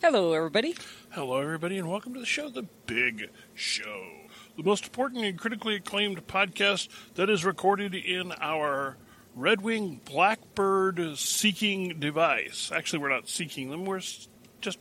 Hello, everybody. Hello, everybody, and welcome to the show, The Big Show, the most important and critically acclaimed podcast that is recorded in our Red Wing Blackbird seeking device. Actually, we're not seeking them, we're just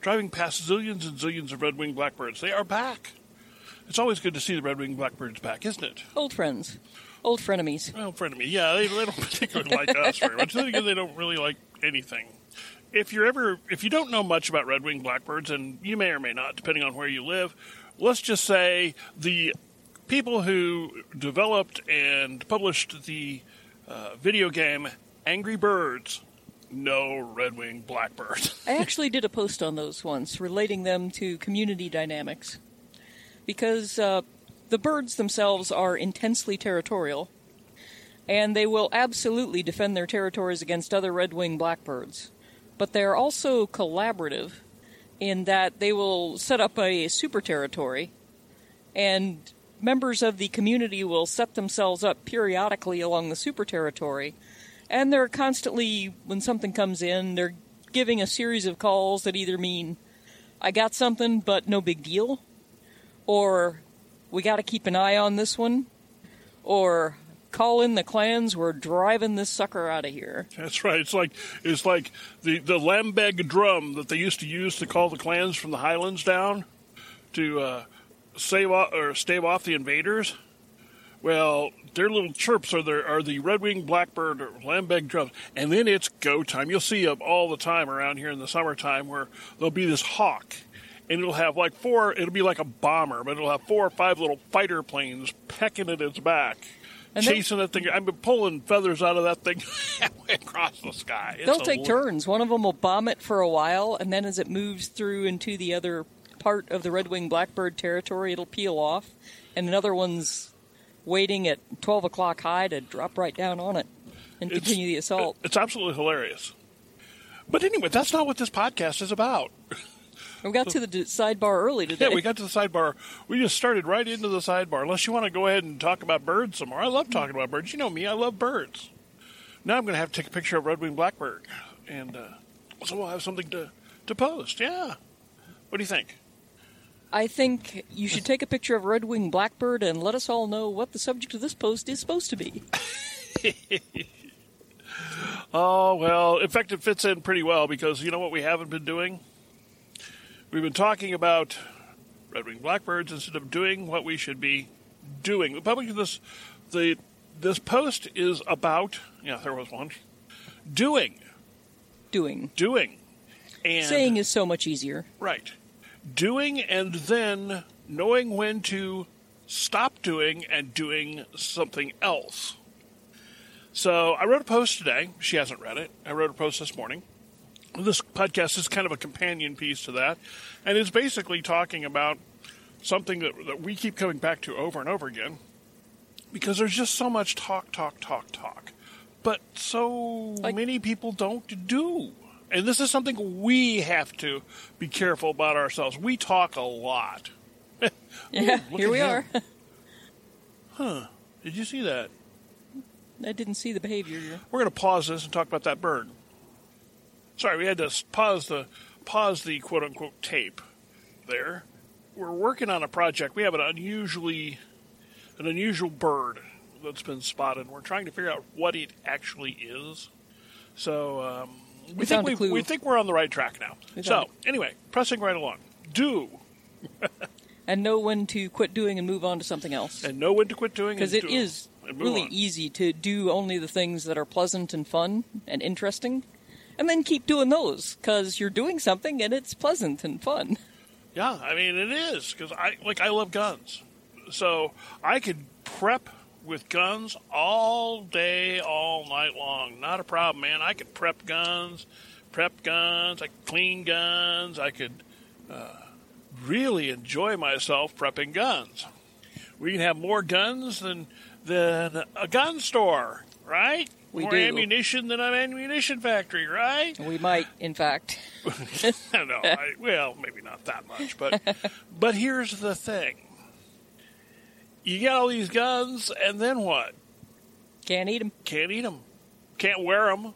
driving past zillions and zillions of Red Wing Blackbirds. They are back. It's always good to see the Red Wing Blackbirds back, isn't it? Old friends. Old frenemies. Well, frenemy. Yeah, they, they don't particularly like us very much. Then again, they don't really like anything. If you're ever, if you don't know much about red-winged blackbirds, and you may or may not, depending on where you live, let's just say the people who developed and published the uh, video game Angry Birds know red-winged blackbirds. I actually did a post on those once, relating them to community dynamics, because uh, the birds themselves are intensely territorial, and they will absolutely defend their territories against other red winged blackbirds. But they're also collaborative in that they will set up a super territory, and members of the community will set themselves up periodically along the super territory, and they're constantly, when something comes in, they're giving a series of calls that either mean, I got something, but no big deal, or we got to keep an eye on this one, or call in the clans. We're driving this sucker out of here. That's right. It's like it's like the the lambeg drum that they used to use to call the clans from the highlands down to uh, save off, or stave off the invaders. Well, their little chirps are the are the red winged blackbird or lambeg drums, and then it's go time. You'll see them all the time around here in the summertime where there'll be this hawk and it'll have like four. It'll be like a bomber, but it'll have four or five little fighter planes pecking at its back, And chasing that thing. I've been pulling feathers out of that thing halfway across the sky. It's They'll take turns. One of them will bomb it for a while, and then as it moves through into the other part of the red winged blackbird territory, it'll peel off, and another one's waiting at 12 o'clock high to drop right down on it and It's- continue the assault. It's absolutely hilarious. But anyway, that's not what this podcast is about. we got to the d- sidebar early today. Yeah, we got to the sidebar. We just started right into the sidebar. Unless you want to go ahead and talk about birds some more. I love talking about birds. You know me, I love birds. Now I'm going to have to take a picture of red winged blackbird, and uh, so we'll have something to to post. Yeah. What do you think? I think you should take a picture of red winged blackbird and let us all know what the subject of this post is supposed to be. Oh well, in fact, it fits in pretty well because you know what we haven't been doing. We've been talking about red winged blackbirds instead of doing what we should be doing. The public this the this post is about yeah there was one doing Doing. doing and Saying is so much easier. right doing and then knowing when to stop doing and doing something else. So I wrote a post today. She hasn't read it. I wrote a post this morning. This podcast is kind of a companion piece to that, and it's basically talking about something that, that we keep coming back to over and over again because there's just so much talk, talk, talk, talk, but so Like- many people don't do. And this is something we have to be careful about ourselves. We talk a lot. Yeah, look here we him. are. Huh. Did you see that? I didn't see the behavior. We're going to pause this and talk about that bird. Sorry, we had to pause the pause the quote unquote tape there. We're working on a project. We have an unusually an unusual bird that's been spotted. We're trying to figure out what it actually is. So um, we, We think we, we think we're on the right track now. We So anyway, pressing right along. Do And know when to quit doing and move on to something else. and know when to quit doing Because it do- is really on. easy to do only the things that are pleasant and fun and interesting, and then keep doing those because you're doing something and it's pleasant and fun. Yeah, I mean it is because I like I love guns, so I could prep with guns all day, all night long. Not a problem, man. I could prep guns, prep guns. I could clean guns. I could uh, really enjoy myself prepping guns. We can have more guns than than a gun store, right? We more do. ammunition than an ammunition factory, right? We might, in fact. no, I, well, maybe not that much, but but here's the thing: you got all these guns, and then what? Can't eat them. Can't eat them, can't wear them.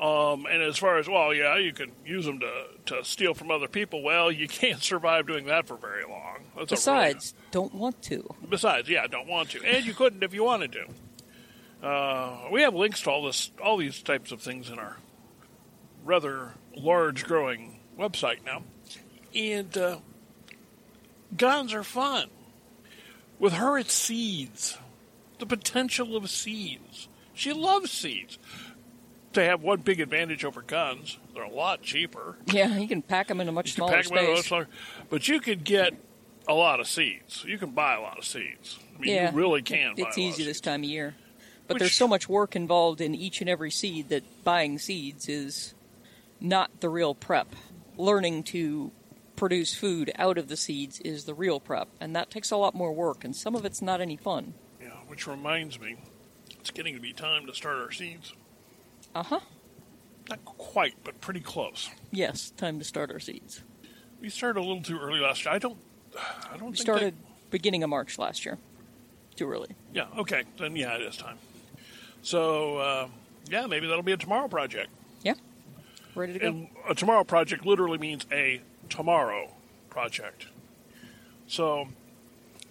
Um, and as far as well, yeah, you can use them to, to steal from other people. Well, you can't survive doing that for very long. That's Besides, really, don't want to. Besides, yeah, don't want to, and you couldn't if you wanted to. Uh, we have links to all this, all these types of things in our rather large growing website now, and uh, guns are fun. With her, it's seeds, the potential of seeds. She loves seeds they have one big advantage over guns. They're a lot cheaper. Yeah, you can pack them in a much smaller space. Smaller, but you could get a lot of seeds. You can buy a lot of seeds. I mean, yeah, you really can. It's easy this time of year. But Which, there's so much work involved in each and every seed that buying seeds is not the real prep. Learning to produce food out of the seeds is the real prep, and that takes a lot more work, and some of it's not any fun. Yeah, which reminds me, it's getting to be time to start our seeds. Uh huh. Not quite, but pretty close. Yes, time to start our seeds. We started a little too early last year. I don't. I don't. We started beginning of March last year. Too early. Yeah. Okay. Then yeah, it is time. So uh, yeah, maybe that'll be a tomorrow project. Yeah. Ready to go. And a tomorrow project literally means a tomorrow project. So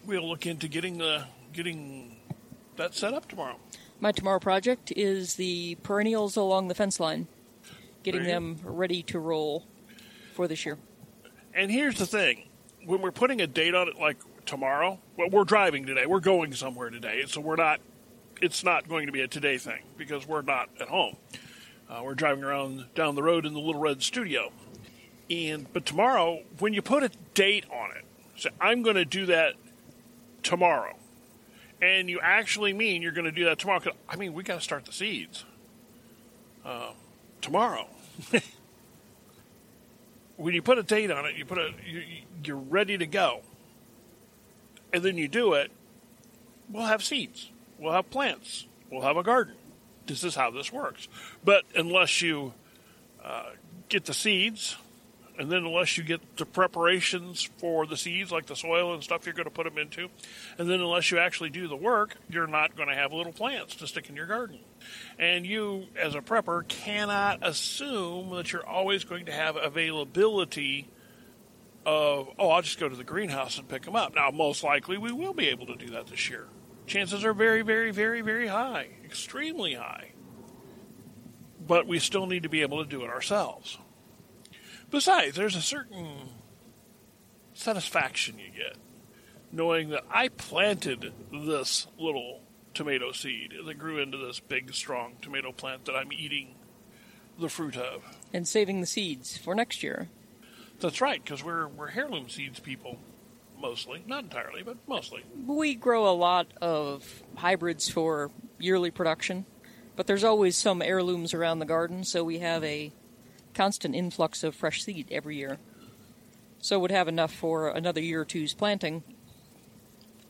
we'll look into getting the getting that set up tomorrow. My tomorrow project is the perennials along the fence line, getting them ready to roll for this year. And here's the thing when we're putting a date on it, like tomorrow, well, we're driving today, we're going somewhere today, so we're not, it's not going to be a today thing because we're not at home. Uh, we're driving around down the road in the Little Red Studio. And but tomorrow, when you put a date on it, say I'm going to do that tomorrow and you actually mean you're going to do that tomorrow. Cause, I mean, we got to start the seeds uh, tomorrow. when you put a date on it, you put a you, you're ready to go, and then you do it. We'll have seeds. We'll have plants. We'll have a garden. This is how this works. But unless you uh, get the seeds and then unless you get the preparations for the seeds, like the soil and stuff you're going to put them into, and then unless you actually do the work, you're not going to have little plants to stick in your garden. And you, as a prepper, cannot assume that you're always going to have availability of, oh, I'll just go to the greenhouse and pick them up. Now, most likely we will be able to do that this year. Chances are very, very, very, very high, extremely high. But we still need to be able to do it ourselves. Besides, there's a certain satisfaction you get knowing that I planted this little tomato seed that grew into this big, strong tomato plant that I'm eating the fruit of. And saving the seeds for next year. That's right, because we're, we're heirloom seeds people, mostly. Not entirely, but mostly. We grow a lot of hybrids for yearly production, but there's always some heirlooms around the garden, so we have a constant influx of fresh seed every year. So would have enough for another year or two's planting,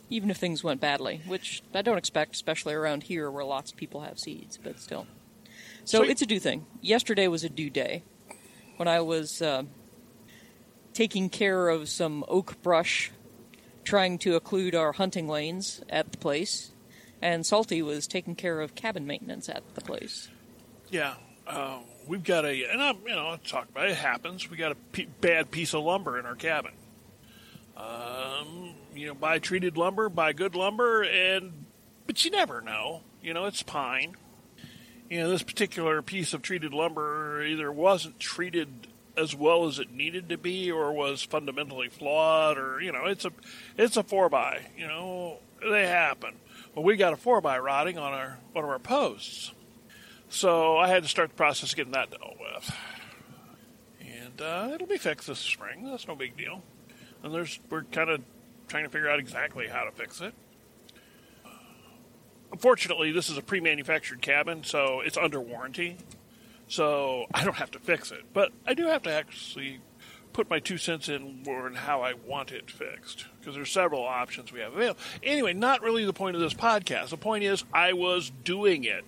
even if things went badly, which I don't expect, especially around here where lots of people have seeds, but still. So, it's a do thing. Yesterday was a do day. When I was uh, taking care of some oak brush, trying to occlude our hunting lanes at the place, and Salty was taking care of cabin maintenance at the place. Yeah. Uh, we've got a, and I'm, you know, I talk about it, it happens. We got a p- bad piece of lumber in our cabin. Um, you know, buy treated lumber, buy good lumber, and but you never know. You know, it's pine. You know, this particular piece of treated lumber either wasn't treated as well as it needed to be, or was fundamentally flawed, or you know, it's a it's a four by. You know, they happen. Well, we got a four by rotting on our one of our posts so I had to start the process of getting that dealt with. And uh, it'll be fixed this spring. That's no big deal. And there's we're kind of trying to figure out exactly how to fix it. Unfortunately, this is a pre-manufactured cabin, so it's under warranty. So I don't have to fix it, but I do have to actually put my two cents in on how I want it fixed because there's several options we have available. Anyway, not really the point of this podcast. The point is I was doing it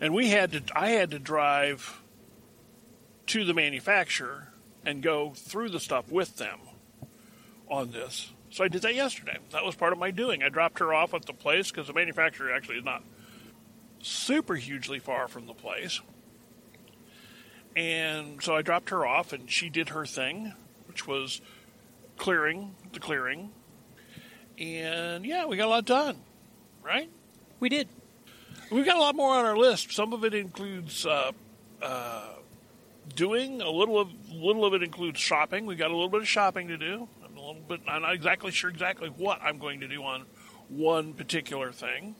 and we had to I had to drive to the manufacturer and go through the stuff with them on this. So I did that yesterday. That was part of my doing. I dropped her off at the place because the manufacturer actually is not super hugely far from the place. And so I dropped her off, and she did her thing, which was clearing the clearing. And yeah, we got a lot done, right? We did. We've got a lot more on our list. Some of it includes uh, uh, doing. A little of little of it includes shopping. We got a little bit of shopping to do. I'm a little bit. I'm not exactly sure exactly what I'm going to do on one particular thing.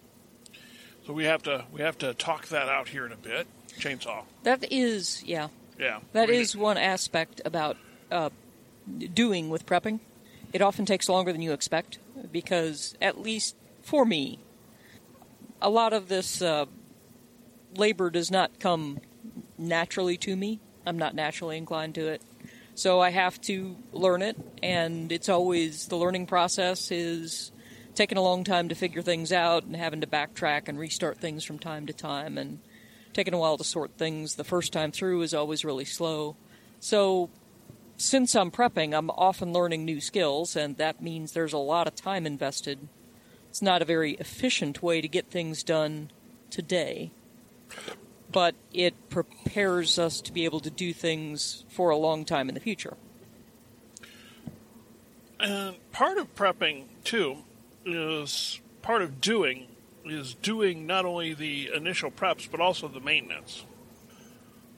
So we have to we have to talk that out here in a bit. Chainsaw. That is, yeah, Yeah. that is one aspect about uh, doing with prepping. It often takes longer than you expect because, at least for me, a lot of this uh, labor does not come naturally to me. I'm not naturally inclined to it. So I have to learn it, and it's always the learning process is taking a long time to figure things out and having to backtrack and restart things from time to time and taking a while to sort things the first time through is always really slow. So since I'm prepping, I'm often learning new skills, and that means there's a lot of time invested. It's not a very efficient way to get things done today, but it prepares us to be able to do things for a long time in the future. And part of prepping too is part of doing is doing not only the initial preps but also the maintenance.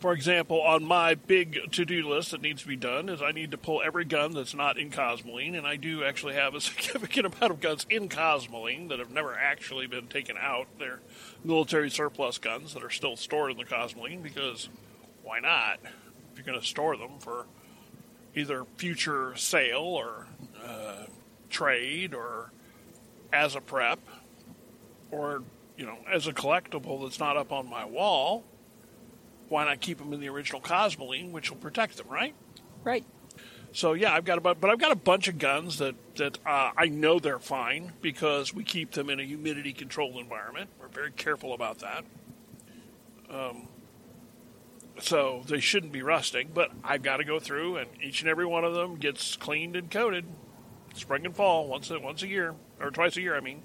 For example, on my big to-do list that needs to be done is I need to pull every gun that's not in Cosmoline, and I do actually have a significant amount of guns in Cosmoline that have never actually been taken out. They're military surplus guns that are still stored in the Cosmoline because why not? If you're going to store them for either future sale or uh, trade or as a prep or you know as a collectible that's not up on my wall why not keep them in the original cosmoline which will protect them right? Right. so yeah i've got about but i've got a bunch of guns that that uh, i know they're fine because we keep them in a humidity controlled environment. We're very careful about that. Um, so they shouldn't be rusting but i've got to go through and each and every one of them gets cleaned and coated spring and fall once a, once a year or twice a year i mean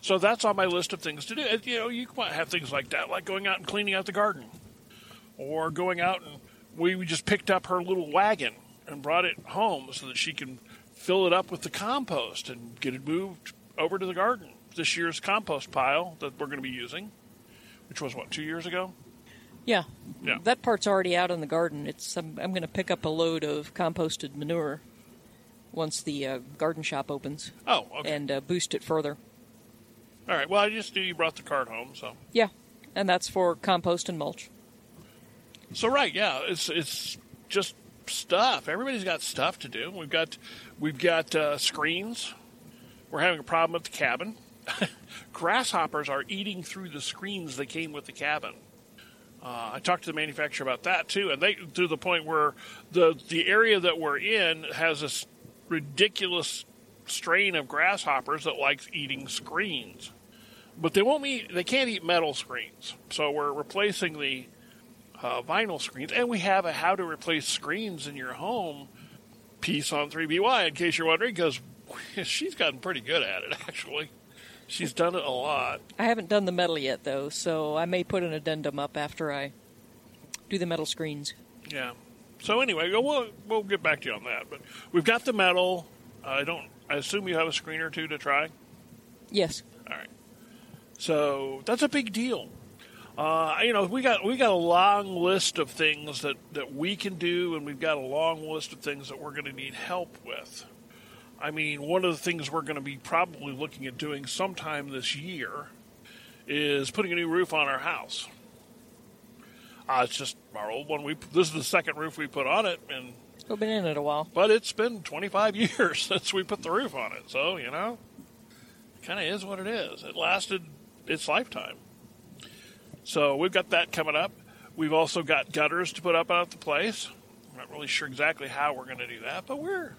so that's on my list of things to do And, you know you might have things like that like going out and cleaning out the garden or going out and we we just picked up her little wagon and brought it home so that she can fill it up with the compost and get it moved over to the garden this year's compost pile that we're going to be using which was what two years ago Yeah. Yeah. That part's already out in the garden. It's I'm, I'm going to pick up a load of composted manure once the uh, garden shop opens oh okay and uh, boost it further. all right well i just knew you brought the cart home so Yeah, and that's for compost and mulch. So right, yeah, it's it's just stuff. Everybody's got stuff to do. We've got we've got uh, screens. We're having a problem at the cabin. Grasshoppers are eating through the screens that came with the cabin. Uh, I talked to the manufacturer about that too, and they to the point where the the area that we're in has this ridiculous strain of grasshoppers that likes eating screens, but they won't eat. They can't eat metal screens, so we're replacing the uh, vinyl screens, and we have a how to replace screens in your home piece on 3BY. In case you're wondering, because she's gotten pretty good at it. Actually, she's done it a lot. I haven't done the metal yet though, so I may put an addendum up after I do the metal screens. Yeah. So anyway, we'll we'll get back to you on that. But we've got the metal. I don't. I assume you have a screen or two to try. Yes. All right. So that's a big deal. Uh, you know, we got we got a long list of things that, that we can do, and we've got a long list of things that we're going to need help with. I mean, one of the things we're going to be probably looking at doing sometime this year is putting a new roof on our house. Uh, it's just our old one. We this is the second roof we put on it, and We've been in it a while. but it's been 25 years since we put the roof on it, so you know, kind of is what it is. It lasted its lifetime. So we've got that coming up. We've also got gutters to put up out the place. I'm not really sure exactly how we're going to do that, but we're,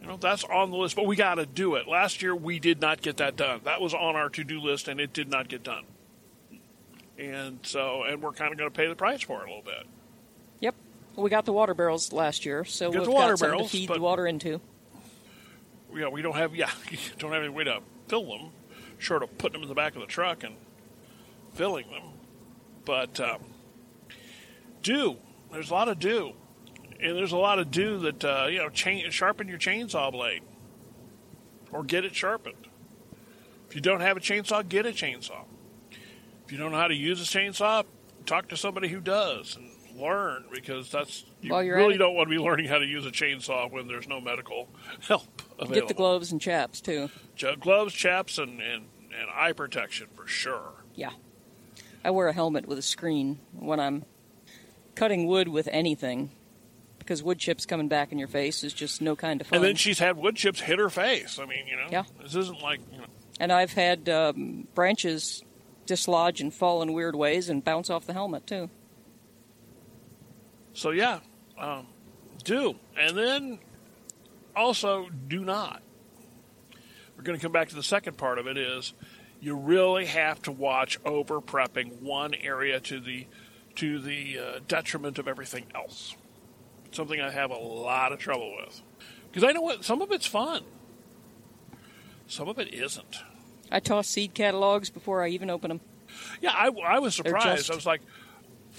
you know, that's on the list. But we got to do it. Last year we did not get that done. That was on our to-do list, and it did not get done. And so, and we're kind of going to pay the price for it a little bit. Yep. Well, we got the water barrels last year, so we've the water got something barrels, to feed the water into. Yeah, we don't have yeah, don't have any way to fill them, short of putting them in the back of the truck and filling them. But um, do. There's a lot of do, and there's a lot of do that uh, you know. Chain, sharpen your chainsaw blade, or get it sharpened. If you don't have a chainsaw, get a chainsaw. If you don't know how to use a chainsaw, talk to somebody who does and learn because that's you While you're really don't want to be learning how to use a chainsaw when there's no medical help available. Get the gloves and chaps too. Gloves, chaps, and, and, and eye protection for sure. Yeah. I wear a helmet with a screen when I'm cutting wood with anything because wood chips coming back in your face is just no kind of fun. And then she's had wood chips hit her face. I mean, you know, Yeah. this isn't like you know, And I've had um, branches dislodge and fall in weird ways and bounce off the helmet too. So yeah, um, do and then also do not. We're going to come back to the second part of it. Is you really have to watch over prepping one area to the to the uh, detriment of everything else. Something I have a lot of trouble with because I know what some of it's fun, some of it isn't. I toss seed catalogs before I even open them. Yeah, I, I was surprised. just- I was like,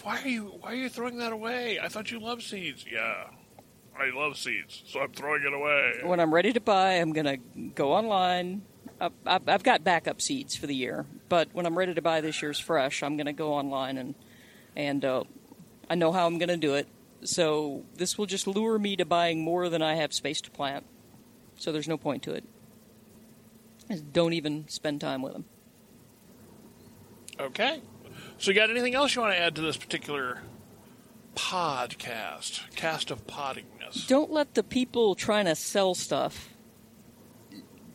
"Why are you Why are you throwing that away? I thought you loved seeds." Yeah, I love seeds, so I'm throwing it away. When I'm ready to buy, I'm going to go online. I've, I've I've got backup seeds for the year, but when I'm ready to buy this year's fresh, I'm going to go online and and uh, I know how I'm going to do it. So this will just lure me to buying more than I have space to plant. So there's no point to it. Just don't even spend time with them. Okay. So, you got anything else you want to add to this particular podcast? Cast of poddingness. Don't let the people trying to sell stuff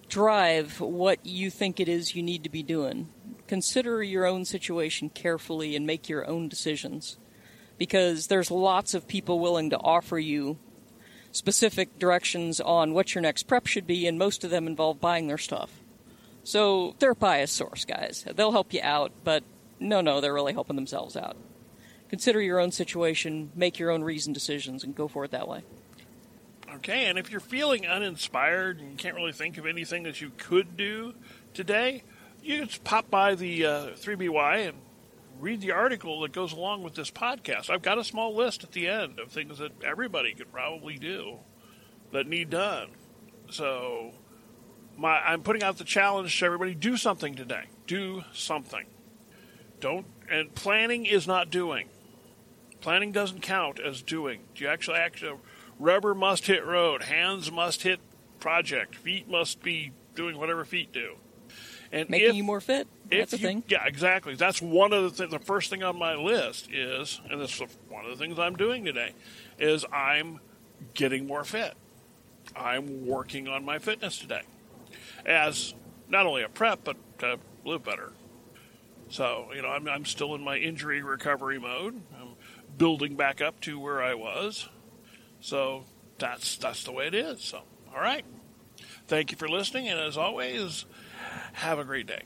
drive what you think it is you need to be doing. Consider your own situation carefully and make your own decisions. Because there's lots of people willing to offer you specific directions on what your next prep should be, and most of them involve buying their stuff. So they're a biased source, guys. They'll help you out, but no, no, they're really helping themselves out. Consider your own situation, make your own reasoned decisions, and go for it that way. Okay, and if you're feeling uninspired and can't really think of anything that you could do today, you just pop by the uh, 3BY and read the article that goes along with this podcast. I've got a small list at the end of things that everybody could probably do that need done. So, my I'm putting out the challenge to everybody: do something today. Do something. Don't and planning is not doing. Planning doesn't count as doing. You actually actually rubber must hit road, hands must hit project, feet must be doing whatever feet do. And Making if, you more fit. That's a you- thing. Yeah, exactly. That's one of the th- the first thing on my list is, and this is one of the things I'm doing today, is I'm getting more fit. I'm working on my fitness today, as not only a prep but to live better. So you know, I'm I'm still in my injury recovery mode. I'm building back up to where I was. So that's that's the way it is. So all right. Thank you for listening, and as always, have a great day.